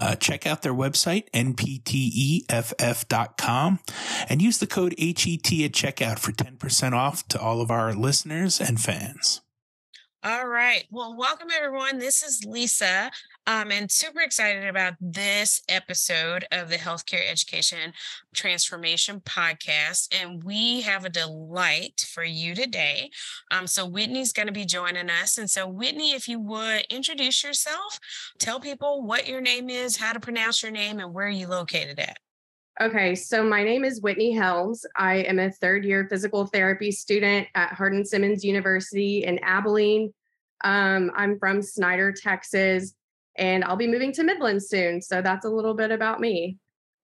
Uh, check out their website, npteff.com, and use the code HET at checkout for 10% off to all of our listeners and fans. All right. Well, welcome everyone. This is Lisa. Um, and super excited about this episode of the Healthcare Education Transformation Podcast. And we have a delight for you today. Um, so Whitney's going to be joining us. And so, Whitney, if you would introduce yourself, tell people what your name is, how to pronounce your name, and where you located at. Okay, so my name is Whitney Helms. I am a third year physical therapy student at Hardin Simmons University in Abilene. Um, I'm from Snyder, Texas, and I'll be moving to Midland soon. So that's a little bit about me.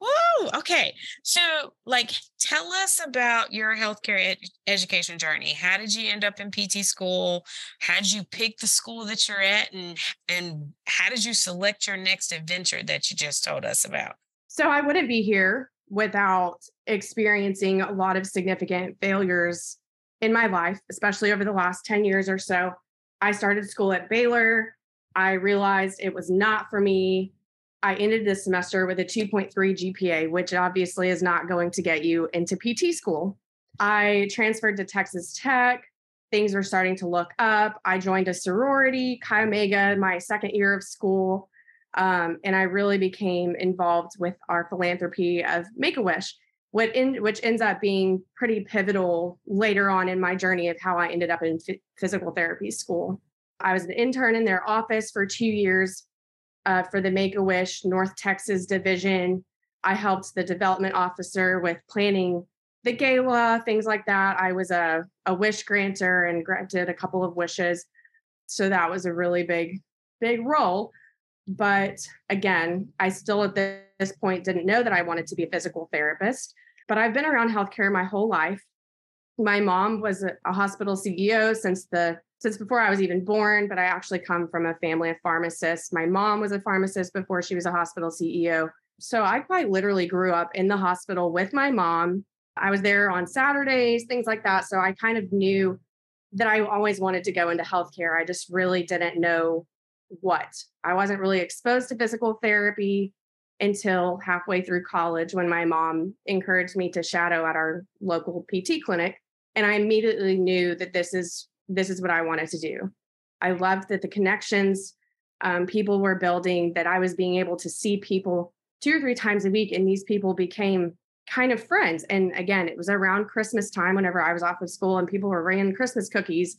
Woo! Okay. So, like, tell us about your healthcare ed- education journey. How did you end up in PT school? How did you pick the school that you're at, and and how did you select your next adventure that you just told us about? So I wouldn't be here without experiencing a lot of significant failures in my life, especially over the last 10 years or so. I started school at Baylor. I realized it was not for me. I ended this semester with a 2.3 GPA, which obviously is not going to get you into PT school. I transferred to Texas Tech. Things were starting to look up. I joined a sorority, Chi Omega, my second year of school. Um, and I really became involved with our philanthropy of Make a Wish, which, which ends up being pretty pivotal later on in my journey of how I ended up in f- physical therapy school. I was an intern in their office for two years uh, for the Make a Wish North Texas division. I helped the development officer with planning the gala, things like that. I was a, a wish granter and granted a couple of wishes. So that was a really big, big role. But again, I still at this point didn't know that I wanted to be a physical therapist. But I've been around healthcare my whole life. My mom was a, hospital CEO since the since before I was even born, but I actually come from a family of pharmacists. My mom was a pharmacist before she was a hospital CEO. So I quite literally grew up in the hospital with my mom. I was there on Saturdays, things like that. So I kind of knew that I always wanted to go into healthcare. I just really didn't know what. I wasn't really exposed to physical therapy until halfway through college when my mom encouraged me to shadow at our local PT clinic and I immediately knew that this is this is what I wanted to do. I loved that the connections um, people were building that I was being able to see people two or three times a week and these people became kind of friends and again it was around christmas time whenever i was off of school and people were bringing christmas cookies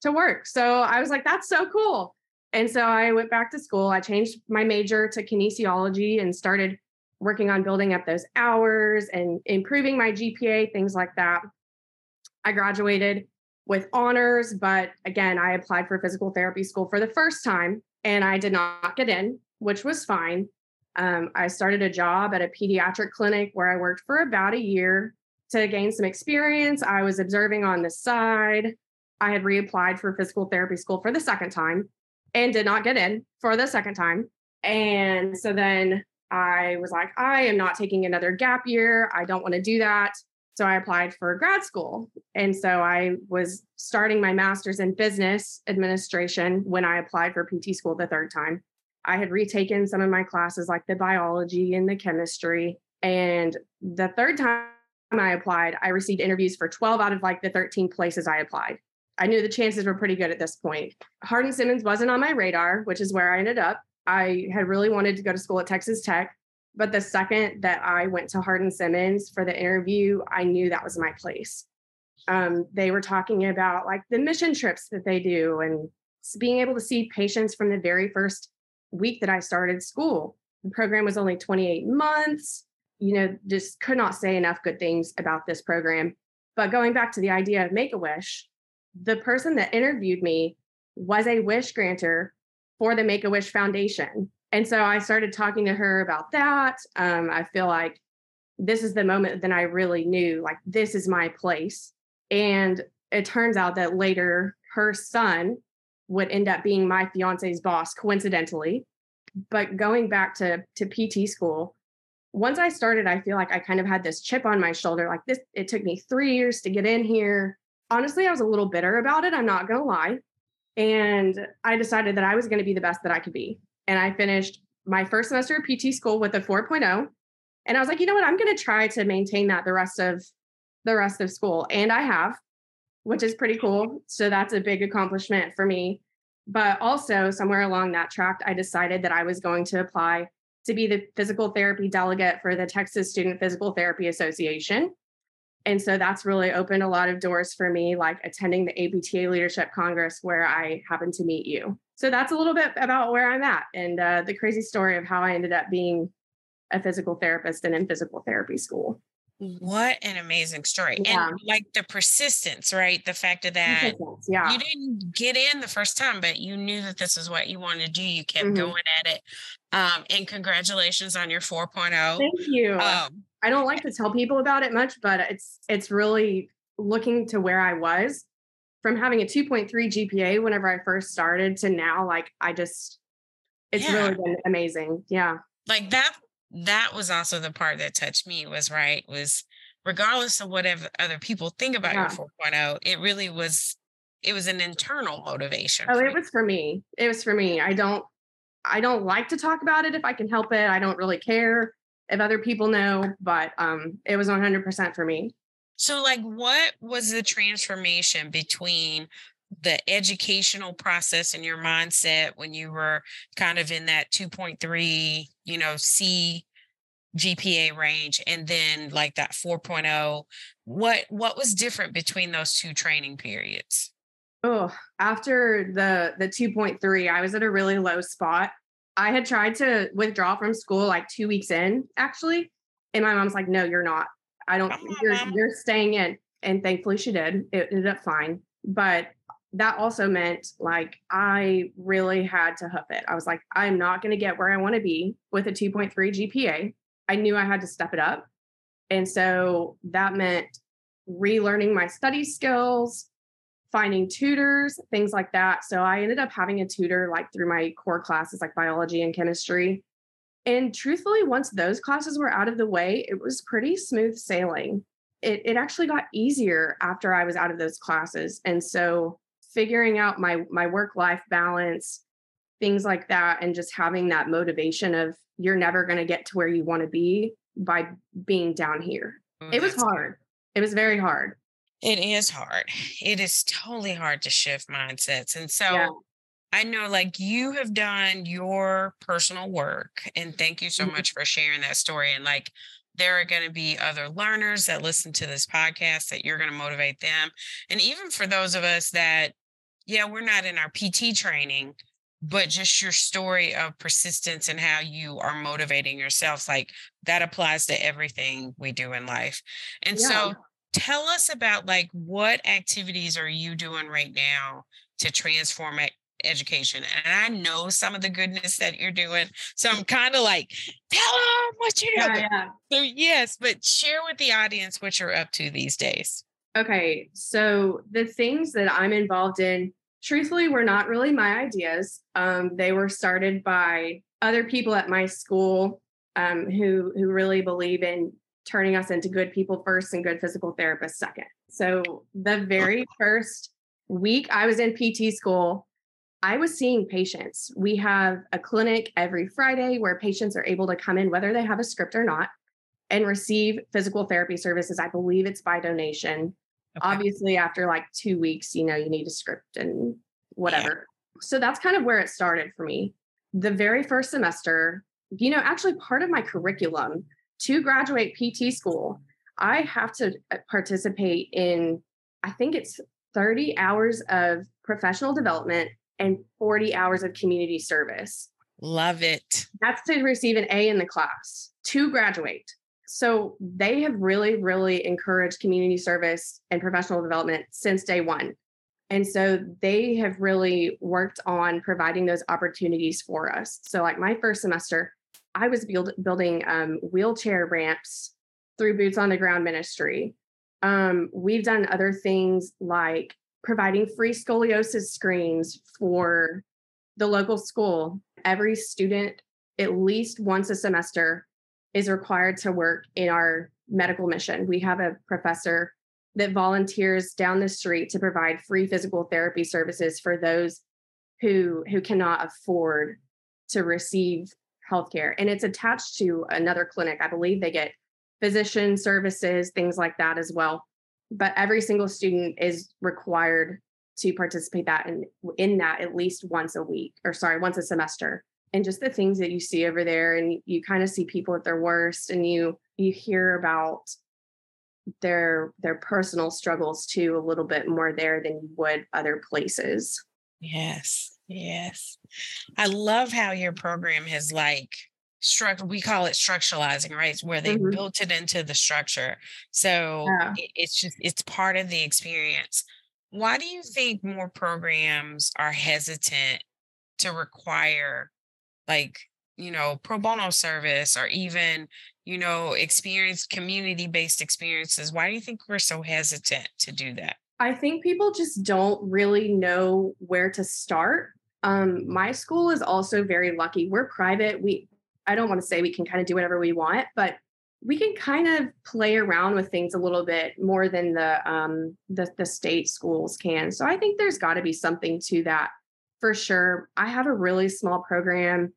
to work so i was like that's so cool and so I went back to school. I changed my major to kinesiology and started working on building up those hours and improving my GPA, things like that. I graduated with honors, but again, I applied for physical therapy school for the first time and I did not get in, which was fine. Um, I started a job at a pediatric clinic where I worked for about a year to gain some experience. I was observing on the side. I had reapplied for physical therapy school for the second time and did not get in for the second time. And so then I was like, I am not taking another gap year. I don't want to do that. So I applied for grad school. And so I was starting my master's in business administration when I applied for PT school the third time. I had retaken some of my classes, like the biology and the chemistry. And the third time I applied, I received interviews for 12 out of like the 13 places I applied. I knew the chances were pretty good at this point. Hardin Simmons wasn't on my radar, which is where I ended up. I had really wanted to go to school at Texas Tech, but the second that I went to Hardin Simmons for the interview, I knew that was my place. Um, they were talking about like the mission trips that they do and being able to see patients from the very first week that I started school. The program was only 28 months. You know, just could not say enough good things about this program. But going back to the idea of Make a Wish, the person that interviewed me was a wish granter for the Make a Wish Foundation. And so I started talking to her about that. Um, I feel like this is the moment that I really knew like this is my place. And it turns out that later her son would end up being my fiance's boss coincidentally. But going back to to PT school, once I started, I feel like I kind of had this chip on my shoulder. Like this, it took me three years to get in here. Honestly, I was a little bitter about it. I'm not gonna lie. And I decided that I was going to be the best that I could be. And I finished my first semester of PT school with a 4.0. And I was like, you know what? I'm going to try to maintain that the rest of the rest of school. And I have, which is pretty cool. So that's a big accomplishment for me. But also, somewhere along that track, I decided that I was going to apply to be the physical therapy delegate for the Texas Student Physical Therapy Association. And so that's really opened a lot of doors for me, like attending the APTA Leadership Congress, where I happened to meet you. So that's a little bit about where I'm at and uh, the crazy story of how I ended up being a physical therapist and in physical therapy school. What an amazing story. Yeah. And like the persistence, right? The fact of that yeah. you didn't get in the first time, but you knew that this is what you wanted to do. You kept mm-hmm. going at it. Um, and congratulations on your 4.0. Thank you. Um, I don't like to tell people about it much, but it's it's really looking to where I was from having a 2.3 GPA whenever I first started to now. Like I just, it's yeah. really been amazing. Yeah. Like that. That was also the part that touched me. Was right. Was regardless of whatever other people think about yeah. your 4.0, it really was. It was an internal motivation. Oh, it was for me. It was for me. I don't. I don't like to talk about it if I can help it. I don't really care if other people know, but um, it was 100% for me. So, like, what was the transformation between the educational process and your mindset when you were kind of in that 2.3, you know, C GPA range and then like that 4.0? What what was different between those two training periods? Oh, after the the 2.3, I was at a really low spot I had tried to withdraw from school like two weeks in, actually. And my mom's like, no, you're not. I don't, oh, you're, you're staying in. And thankfully she did. It ended up fine. But that also meant like I really had to hoof it. I was like, I'm not going to get where I want to be with a 2.3 GPA. I knew I had to step it up. And so that meant relearning my study skills, finding tutors, things like that. So I ended up having a tutor like through my core classes like biology and chemistry. And truthfully, once those classes were out of the way, it was pretty smooth sailing. It, it actually got easier after I was out of those classes. And so figuring out my my work life balance, things like that, and just having that motivation of you're never going to get to where you want to be by being down here. Oh, it was hard. It was very hard. It is hard. It is totally hard to shift mindsets. And so yeah. I know like you have done your personal work and thank you so mm-hmm. much for sharing that story. And like there are going to be other learners that listen to this podcast that you're going to motivate them. And even for those of us that, yeah, we're not in our PT training, but just your story of persistence and how you are motivating yourselves, like that applies to everything we do in life. And yeah. so tell us about like what activities are you doing right now to transform education? And i know some of the goodness that you're doing so i'm kind of like tell them what you're doing. yeah, yeah. so yes but share with the audience what you're up to these days. Okay so the things that i'm involved in truthfully were not really my ideas um, they were started by other people at my school um, who who really believe in turning us into good people first and good physical therapists second. So the very first week I was in PT school, I was seeing patients. We have a clinic every Friday where patients are able to come in, whether they have a script or not, and receive physical therapy services. I believe it's by donation. Okay. Obviously, after like two weeks, you know, you need a script and whatever. Yeah. So that's kind of where it started for me. The very first semester, you know, actually part of my curriculum to graduate PT school, I have to uh, participate in, I think it's 30 hours of professional development and 40 hours of community service. Love it. That's to receive an A in the class to graduate. So they have really, really encouraged community service and professional development since day one. And so they have really worked on providing those opportunities for us. So, like my first semester, I was build, building um, wheelchair ramps through Boots on the Ground ministry. Um, we've done other things like providing free scoliosis screens for the local school. Every student, at least once a semester, is required to work in our medical mission. We have a professor that volunteers down the street to provide free physical therapy services for those who who cannot afford to receive healthcare. And it's attached to another clinic. I believe they get physician services, things like that as well. But every single student is required to participate that in in that at least once a week or sorry, once a semester. And just the things that you see over there and you kind of see people at their worst and you you hear about their their personal struggles too a little bit more there than you would other places. Yes. Yes. I love how your program has like structure we call it structuralizing right where they mm-hmm. built it into the structure so yeah. it's just it's part of the experience why do you think more programs are hesitant to require like you know pro bono service or even you know experience community based experiences why do you think we're so hesitant to do that i think people just don't really know where to start um, my school is also very lucky we're private we I don't want to say we can kind of do whatever we want, but we can kind of play around with things a little bit more than the um, the, the state schools can. So I think there's got to be something to that for sure. I have a really small program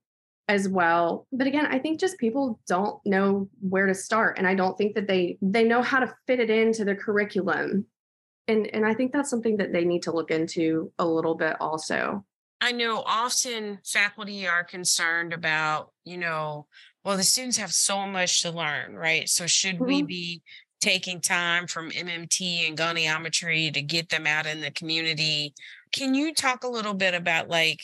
as well, but again, I think just people don't know where to start, and I don't think that they they know how to fit it into the curriculum, and and I think that's something that they need to look into a little bit also. I know often faculty are concerned about, you know, well, the students have so much to learn, right? So should mm-hmm. we be taking time from MMT and goniometry to get them out in the community? Can you talk a little bit about like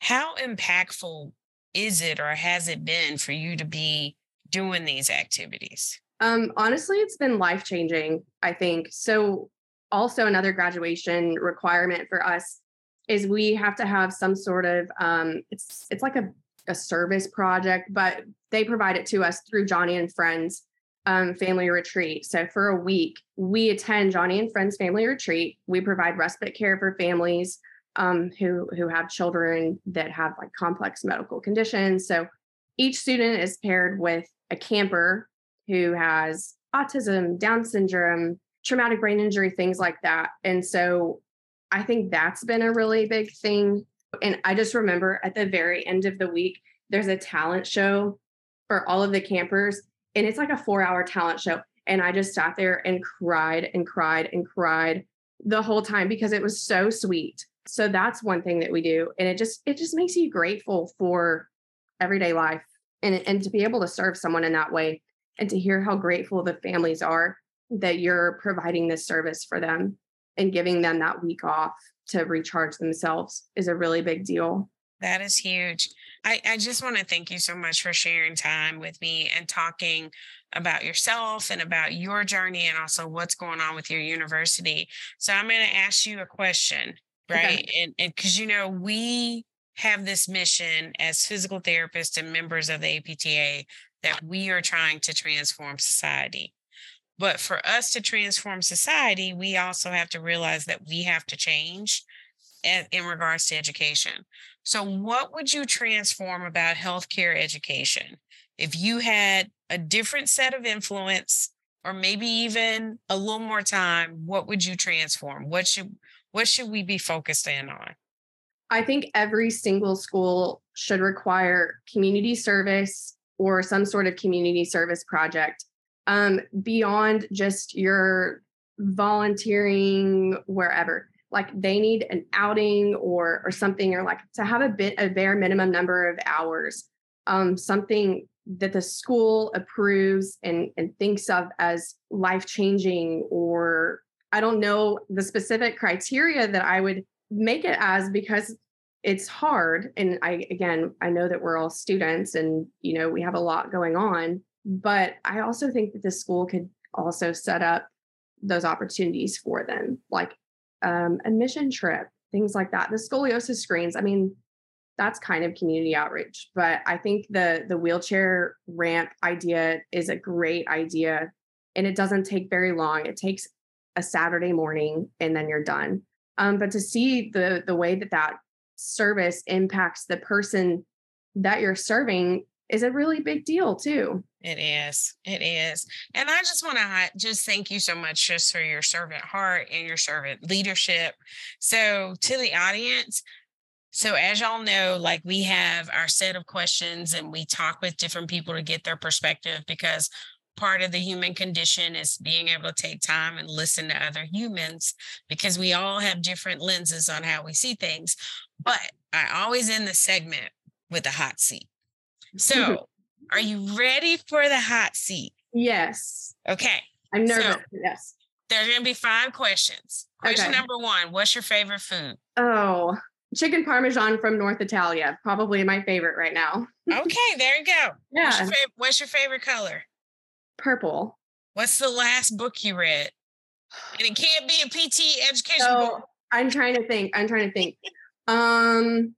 how impactful is it or has it been for you to be doing these activities? Um, honestly, it's been life changing, I think. So, also, another graduation requirement for us is we have to have some sort of um, it's it's like a, a service project, but they provide it to us through Joni and Friends um, family retreat. So for a week, we attend Joni and Friends family retreat. We provide respite care for families um, who who have children that have like complex medical conditions. So each student is paired with a camper who has autism, Down syndrome, traumatic brain injury, things like that. And so I think that's been a really big thing. And I just remember at the very end of the week, there's a talent show for all of the campers, and it's like a four hour talent show. And I just sat there and cried and cried and cried the whole time because it was so sweet. So that's one thing that we do. And it just it just makes you grateful for everyday life and, and to be able to serve someone in that way and to hear how grateful the families are that you're providing this service for them and giving them that week off to recharge themselves is a really big deal. That is huge. I, I just want to thank you so much for sharing time with me and talking about yourself and about your journey and also what's going on with your university. So I'm going to ask you a question, right? Okay. And because you know, we have this mission as physical therapists and members of the APTA that we are trying to transform society. But for us to transform society, we also have to realize that we have to change in regards to education. So, what would you transform about healthcare education if you had a different set of influence, or maybe even a little more time? What would you transform? What should what should we be focused in on? I think every single school should require community service or some sort of community service project um, beyond just your volunteering wherever. Like they need an outing or or something or like to have a bit a bare minimum number of hours um, something that the school approves and and thinks of as life changing or i don't know the specific criteria that i would make it as because it's hard and i again i know that we're all students and you know we have a lot going on but I also think that the school could also set up those opportunities for them, like um, a mission trip, things like that. The scoliosis screens, I mean, that's kind of community outreach. But I think the the wheelchair ramp idea is a great idea. And it doesn't take very long. It takes a Saturday morning and then you're done. Um, but to see the the way that that service impacts the person that you're serving is a really big deal too. It is. It is. And I just want to just thank you so much just for your servant heart and your servant leadership. So, to the audience, so as y'all know, like we have our set of questions and we talk with different people to get their perspective because part of the human condition is being able to take time and listen to other humans because we all have different lenses on how we see things. But I always end the segment with a hot seat. So, are you ready for the hot seat? Yes. Okay. I'm nervous. So, yes. There's going to be five questions. Question okay. number one What's your favorite food? Oh, chicken parmesan from North Italia. Probably my favorite right now. okay, there you go. Yeah. What's your, fav- what's your favorite color? Purple. What's the last book you read? And it can't be a PT education so, book. I'm trying to think. I'm trying to think. um,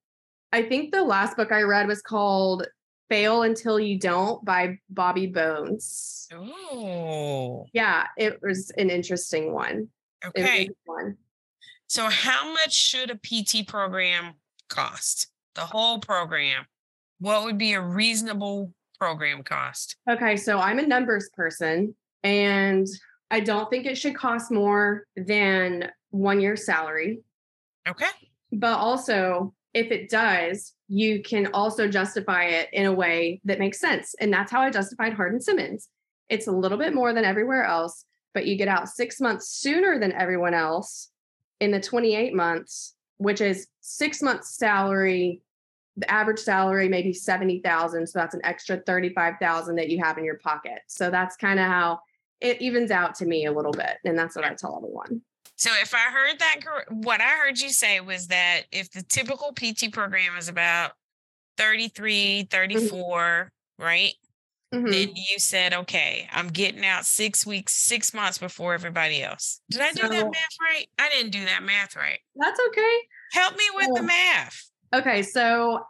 I think the last book I read was called Fail Until You Don't by Bobby Bones. Oh. Yeah, it was an interesting one. Okay. One. So, how much should a PT program cost? The whole program. What would be a reasonable program cost? Okay, so I'm a numbers person and I don't think it should cost more than one year's salary. Okay. But also, if it does, you can also justify it in a way that makes sense. And that's how I justified Hardin Simmons. It's a little bit more than everywhere else, but you get out six months sooner than everyone else in the 28 months, which is six months salary the average salary maybe 70,000 so that's an extra 35,000 that you have in your pocket. So that's kind of how it evens out to me a little bit and that's what I tell everyone. So if I heard that what I heard you say was that if the typical PT program is about 33, mm-hmm. 34, mm-hmm. right? Mm-hmm. Then you said, okay, I'm getting out six weeks, six months before everybody else. Did I do so, that math right? I didn't do that math right. That's okay. Help me with the math. Okay, so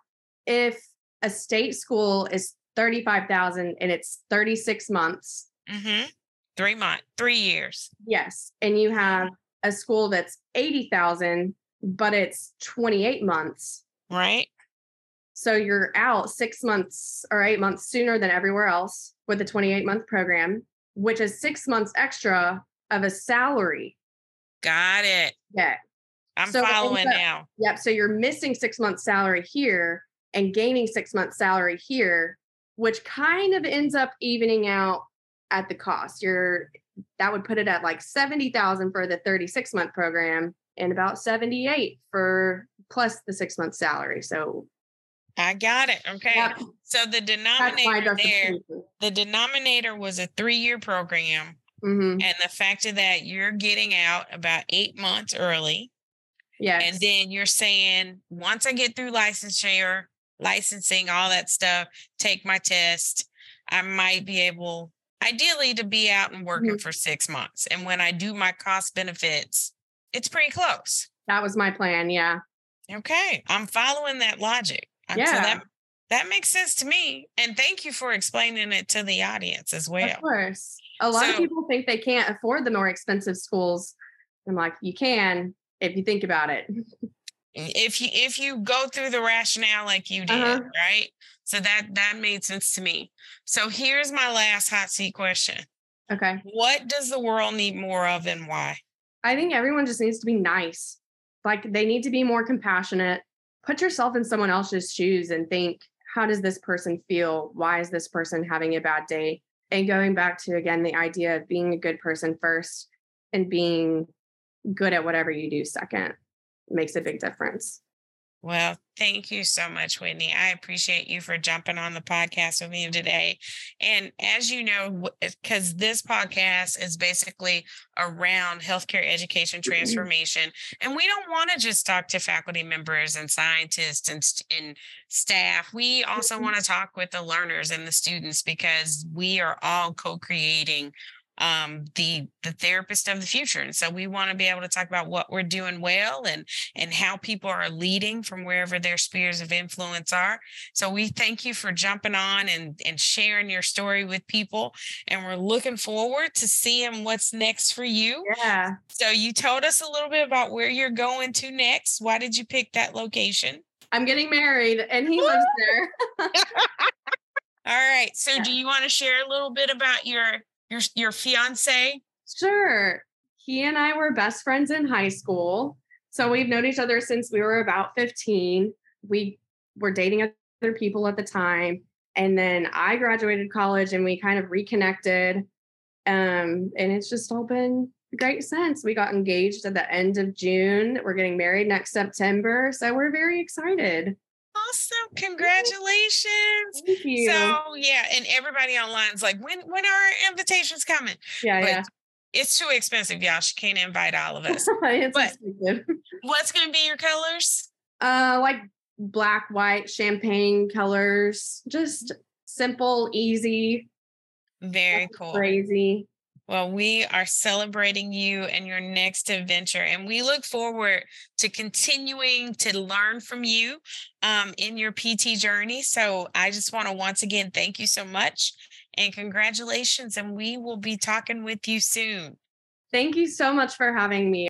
if a state school is 35,000 and it's 36 months. Mm-hmm. Three months, three years. Yes. And you have a school that's 80,000, but it's 28 months. Right. So you're out six months or eight months sooner than everywhere else with the 28 month program, which is six months extra of a salary. Got it. Yeah. I'm so following now. Yep. So you're missing six months salary here and gaining six months salary here, which kind of ends up evening out at the cost. You're that would put it at like 70,000 for the 36 month program and about 78 for plus the six month salary. So I got it. Okay. Yep. So the denominator there, the denominator was a three year program. Mm-hmm. And the fact of that you're getting out about eight months early. Yeah. And then you're saying, once I get through licensure, licensing, all that stuff, take my test, I might be able, ideally, to be out and working mm-hmm. for six months. And when I do my cost benefits, it's pretty close. That was my plan. Yeah. Okay. I'm following that logic. Yeah. So that, that makes sense to me. And thank you for explaining it to the audience as well. Of course. A lot so, of people think they can't afford the more expensive schools. I'm like, you can, if you think about it. if you if you go through the rationale like you did, uh-huh. right? So that that made sense to me. So here's my last hot seat question. Okay. What does the world need more of and why? I think everyone just needs to be nice. Like they need to be more compassionate. Put yourself in someone else's shoes and think, how does this person feel? Why is this person having a bad day? And going back to again the idea of being a good person first and being good at whatever you do second makes a big difference. Well, thank you so much, Whitney. I appreciate you for jumping on the podcast with me today. And as you know, because this podcast is basically around healthcare education mm-hmm. transformation, and we don't want to just talk to faculty members and scientists and, and staff. We also mm-hmm. want to talk with the learners and the students because we are all co creating um, the the therapist of the future. And so we want to be able to talk about what we're doing well and and how people are leading from wherever their spheres of influence are. So we thank you for jumping on and and sharing your story with people. And we're looking forward to seeing what's next for you. Yeah. So you told us a little bit about where you're going to next. Why did you pick that location? I'm getting married and he lives there. All right. So yeah. do you want to share a little bit about your your your fiance? Sure. He and I were best friends in high school. So we've known each other since we were about 15. We were dating other people at the time. And then I graduated college and we kind of reconnected. Um, and it's just all been great since. We got engaged at the end of June. We're getting married next September. So we're very excited. Awesome. Congratulations. Thank you. So yeah, and everybody online is like, when when are invitations coming? Yeah, but yeah. It's too expensive, y'all. She can't invite all of us. it's but expensive. what's gonna be your colors? Uh like black, white, champagne colors. Just simple, easy. Very cool. Crazy. Well, we are celebrating you and your next adventure, and we look forward to continuing to learn from you um, in your PT journey. So, I just want to once again thank you so much and congratulations. And we will be talking with you soon. Thank you so much for having me.